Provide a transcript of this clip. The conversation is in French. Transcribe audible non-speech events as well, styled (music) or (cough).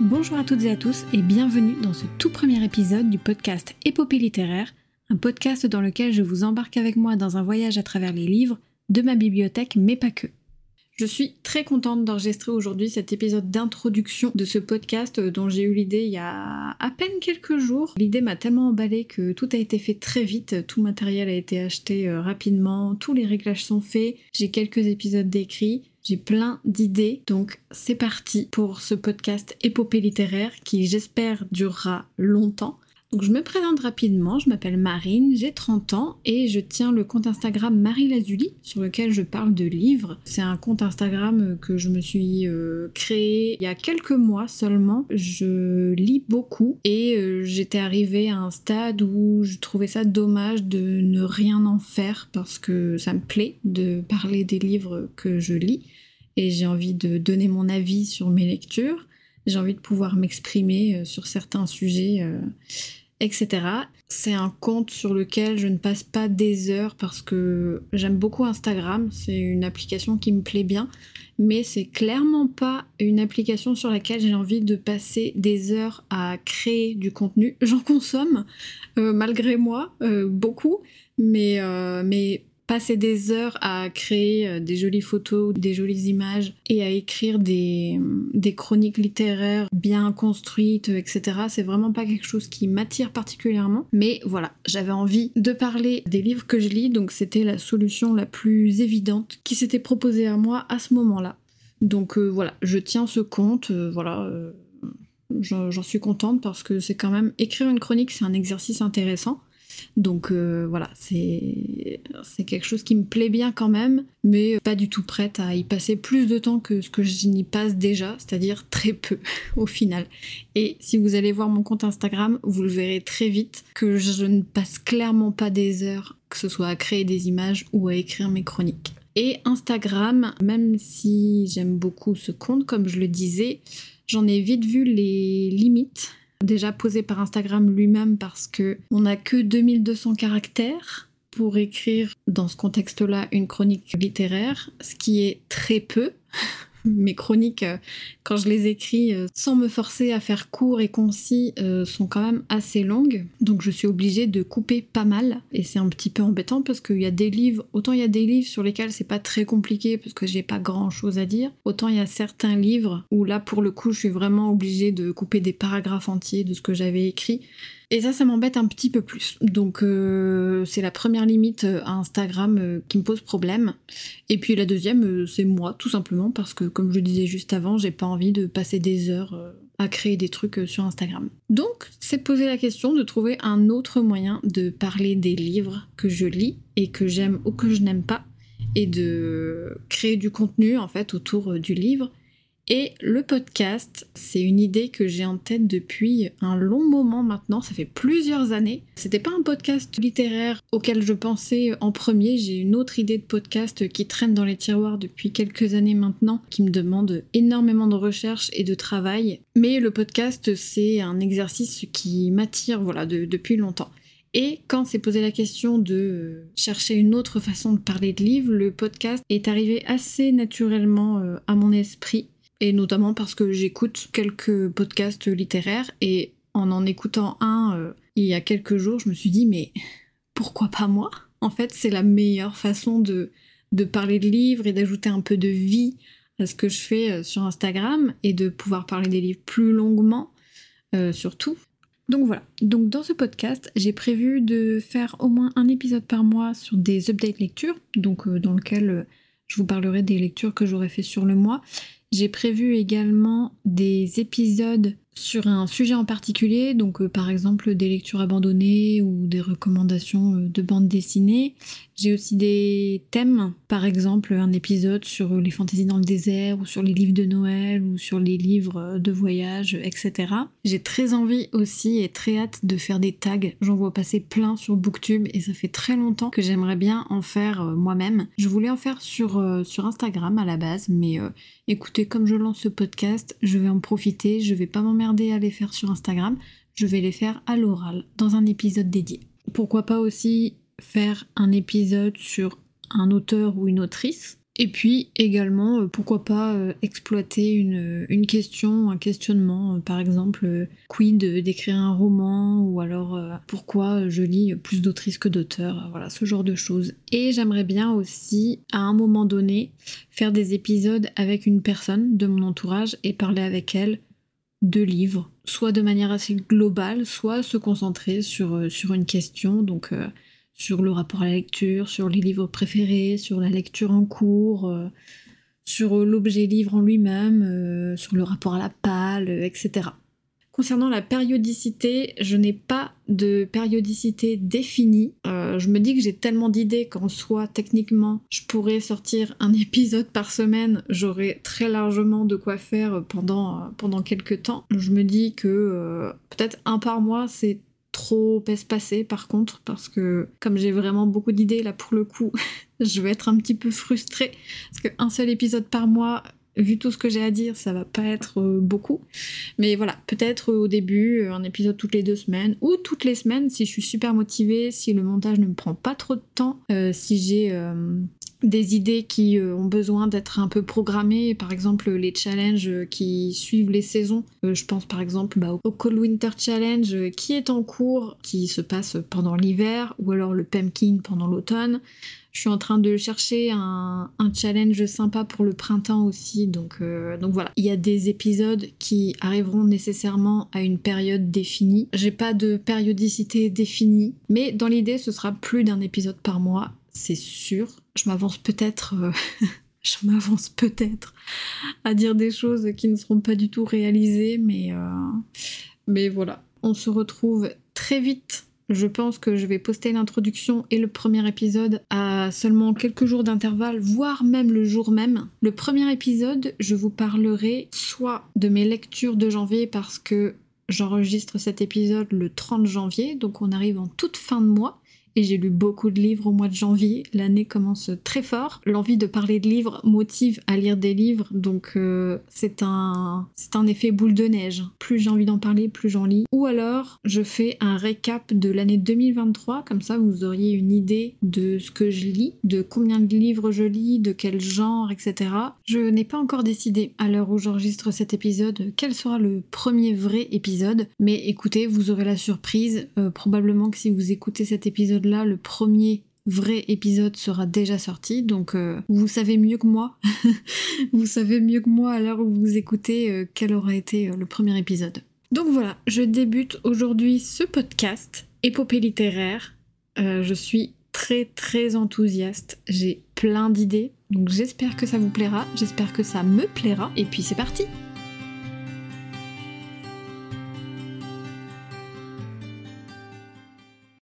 Bonjour à toutes et à tous et bienvenue dans ce tout premier épisode du podcast Épopée littéraire, un podcast dans lequel je vous embarque avec moi dans un voyage à travers les livres de ma bibliothèque, mais pas que. Je suis très contente d'enregistrer aujourd'hui cet épisode d'introduction de ce podcast dont j'ai eu l'idée il y a à peine quelques jours. L'idée m'a tellement emballée que tout a été fait très vite, tout matériel a été acheté euh, rapidement, tous les réglages sont faits, j'ai quelques épisodes d'écrits. J'ai plein d'idées, donc c'est parti pour ce podcast épopée littéraire qui j'espère durera longtemps. Donc je me présente rapidement, je m'appelle Marine, j'ai 30 ans et je tiens le compte Instagram Marie Lazuli sur lequel je parle de livres. C'est un compte Instagram que je me suis euh, créé il y a quelques mois seulement. Je lis beaucoup et euh, j'étais arrivée à un stade où je trouvais ça dommage de ne rien en faire parce que ça me plaît de parler des livres que je lis et j'ai envie de donner mon avis sur mes lectures. J'ai envie de pouvoir m'exprimer euh, sur certains sujets etc. C'est un compte sur lequel je ne passe pas des heures parce que j'aime beaucoup Instagram, c'est une application qui me plaît bien, mais c'est clairement pas une application sur laquelle j'ai envie de passer des heures à créer du contenu. (laughs) J'en consomme, euh, malgré moi, euh, beaucoup, mais, euh, mais passer des heures à créer euh, des jolies photos, des jolies images et à écrire des, des chroniques littéraires bien construites, etc. C'est vraiment pas quelque chose qui m'attire particulièrement. Mais voilà, j'avais envie de parler des livres que je lis, donc c'était la solution la plus évidente qui s'était proposée à moi à ce moment-là. Donc euh, voilà, je tiens ce compte, euh, voilà. J'en suis contente parce que c'est quand même écrire une chronique, c'est un exercice intéressant. Donc euh, voilà, c'est quelque chose qui me plaît bien quand même, mais pas du tout prête à y passer plus de temps que ce que je n'y passe déjà, c'est-à-dire très peu (laughs) au final. Et si vous allez voir mon compte Instagram, vous le verrez très vite que je ne passe clairement pas des heures, que ce soit à créer des images ou à écrire mes chroniques. Et Instagram, même si j'aime beaucoup ce compte, comme je le disais, j'en ai vite vu les limites déjà posé par Instagram lui-même parce que on n'a que 2200 caractères pour écrire dans ce contexte-là une chronique littéraire, ce qui est très peu (laughs) mes chroniques, euh, quand je les écris euh, sans me forcer à faire court et concis, euh, sont quand même assez longues. Donc je suis obligée de couper pas mal. Et c'est un petit peu embêtant parce qu'il y a des livres, autant il y a des livres sur lesquels c'est pas très compliqué parce que j'ai pas grand chose à dire, autant il y a certains livres où là pour le coup je suis vraiment obligée de couper des paragraphes entiers de ce que j'avais écrit. Et ça, ça m'embête un petit peu plus. Donc euh, c'est la première limite euh, à Instagram euh, qui me pose problème. Et puis la deuxième, c'est moi, tout simplement, parce que comme je disais juste avant, j'ai pas envie de passer des heures à créer des trucs sur Instagram. Donc c'est poser la question de trouver un autre moyen de parler des livres que je lis et que j'aime ou que je n'aime pas et de créer du contenu en fait autour du livre et le podcast, c'est une idée que j'ai en tête depuis un long moment maintenant, ça fait plusieurs années. C'était pas un podcast littéraire auquel je pensais en premier, j'ai une autre idée de podcast qui traîne dans les tiroirs depuis quelques années maintenant, qui me demande énormément de recherche et de travail. Mais le podcast, c'est un exercice qui m'attire voilà, depuis longtemps. Et quand s'est posé la question de chercher une autre façon de parler de livres, le podcast est arrivé assez naturellement euh, à mon esprit et notamment parce que j'écoute quelques podcasts littéraires et en en écoutant un euh, il y a quelques jours, je me suis dit mais pourquoi pas moi? En fait, c'est la meilleure façon de, de parler de livres et d'ajouter un peu de vie à ce que je fais euh, sur Instagram et de pouvoir parler des livres plus longuement, euh, surtout. Donc voilà, donc dans ce podcast, j'ai prévu de faire au moins un épisode par mois sur des updates lectures, donc dans lequel je vous parlerai des lectures que j'aurais fait sur le mois j'ai prévu également des épisodes sur un sujet en particulier, donc euh, par exemple des lectures abandonnées ou des recommandations euh, de bandes dessinées. J'ai aussi des thèmes, par exemple un épisode sur les fantaisies dans le désert ou sur les livres de Noël ou sur les livres euh, de voyage, etc. J'ai très envie aussi et très hâte de faire des tags. J'en vois passer plein sur Booktube et ça fait très longtemps que j'aimerais bien en faire moi-même. Je voulais en faire sur, sur Instagram à la base, mais écoutez, comme je lance ce podcast, je vais en profiter, je vais pas à les faire sur Instagram, je vais les faire à l'oral, dans un épisode dédié. Pourquoi pas aussi faire un épisode sur un auteur ou une autrice Et puis également, euh, pourquoi pas euh, exploiter une, une, question, un questionnement, euh, par exemple, quid d'écrire un roman, ou alors pourquoi je lis plus d'autrices que d'auteurs, voilà, ce genre de choses. Et j'aimerais bien aussi, à un moment donné, faire des épisodes avec une personne de mon entourage et parler avec elle de livres, soit de manière assez globale, soit se concentrer sur, sur une question, donc sur le rapport à la lecture, sur les livres préférés, sur la lecture en cours, euh, sur l'objet livre en lui-même, euh, sur le rapport à la palle, etc. Concernant la périodicité, je n'ai pas de périodicité définie. Euh, je me dis que j'ai tellement d'idées qu'en soi, techniquement, je pourrais sortir un (laughs) épisode par semaine. J'aurais très largement de quoi faire pendant, pendant quelques temps. Je me dis que peut-être un par mois, c'est trop espacé par contre parce que comme j'ai vraiment beaucoup d'idées là pour le coup (laughs) je vais être un petit peu frustrée parce qu'un seul épisode par mois vu tout ce que j'ai à dire ça va pas être euh, beaucoup mais voilà peut-être au début euh, un épisode toutes les deux semaines ou toutes les semaines si je suis super motivée si le montage ne me prend pas trop de temps euh, si j'ai des idées qui euh, ont besoin d'être un peu programmées, par exemple les challenges qui suivent les saisons. Euh, je pense par exemple bah, au Cold Winter Challenge qui est en cours, qui se passe pendant l'hiver, ou alors le Pumpkin pendant l'automne. Je suis en train de chercher un, challenge sympa pour le printemps aussi, donc, euh, donc voilà. Il y a des épisodes qui arriveront nécessairement à une période définie. J'ai pas de périodicité définie, mais dans l'idée ce sera plus d'un épisode par mois c'est sûr. Je m'avance peut-être, euh, (laughs) je m'avance peut-être à dire des choses qui ne seront pas du tout réalisées, mais, euh, mais voilà. On se retrouve très vite. Je pense que je vais poster l'introduction et le premier épisode à seulement quelques jours d'intervalle, voire même le jour même. Le premier épisode, je vous parlerai soit de mes lectures de janvier parce que j'enregistre cet épisode le 30 janvier, donc on arrive en toute fin de mois et j'ai lu beaucoup de livres au mois de janvier. L'année commence très fort. L'envie de parler de livres motive à lire des livres, donc euh, c'est un un effet boule de neige. Plus j'ai envie d'en parler, plus j'en lis. Ou alors je fais un récap de l'année 2023, comme ça vous auriez une idée de ce que je lis, de combien de livres je lis, de quel genre, etc. Je n'ai pas encore décidé à l'heure où j'enregistre cet épisode quel sera le premier vrai épisode, mais écoutez, vous aurez la surprise. Euh, probablement que si vous écoutez cet épisode là le premier vrai épisode sera déjà sorti, donc euh, vous savez mieux que moi, (laughs) vous savez mieux que moi à l'heure où vous écoutez euh, quel aura été euh, le premier épisode. Donc voilà, je débute aujourd'hui ce podcast, épopée littéraire. je suis très très enthousiaste, j'ai plein d'idées, donc j'espère que ça vous plaira, j'espère que ça me plaira, et puis c'est parti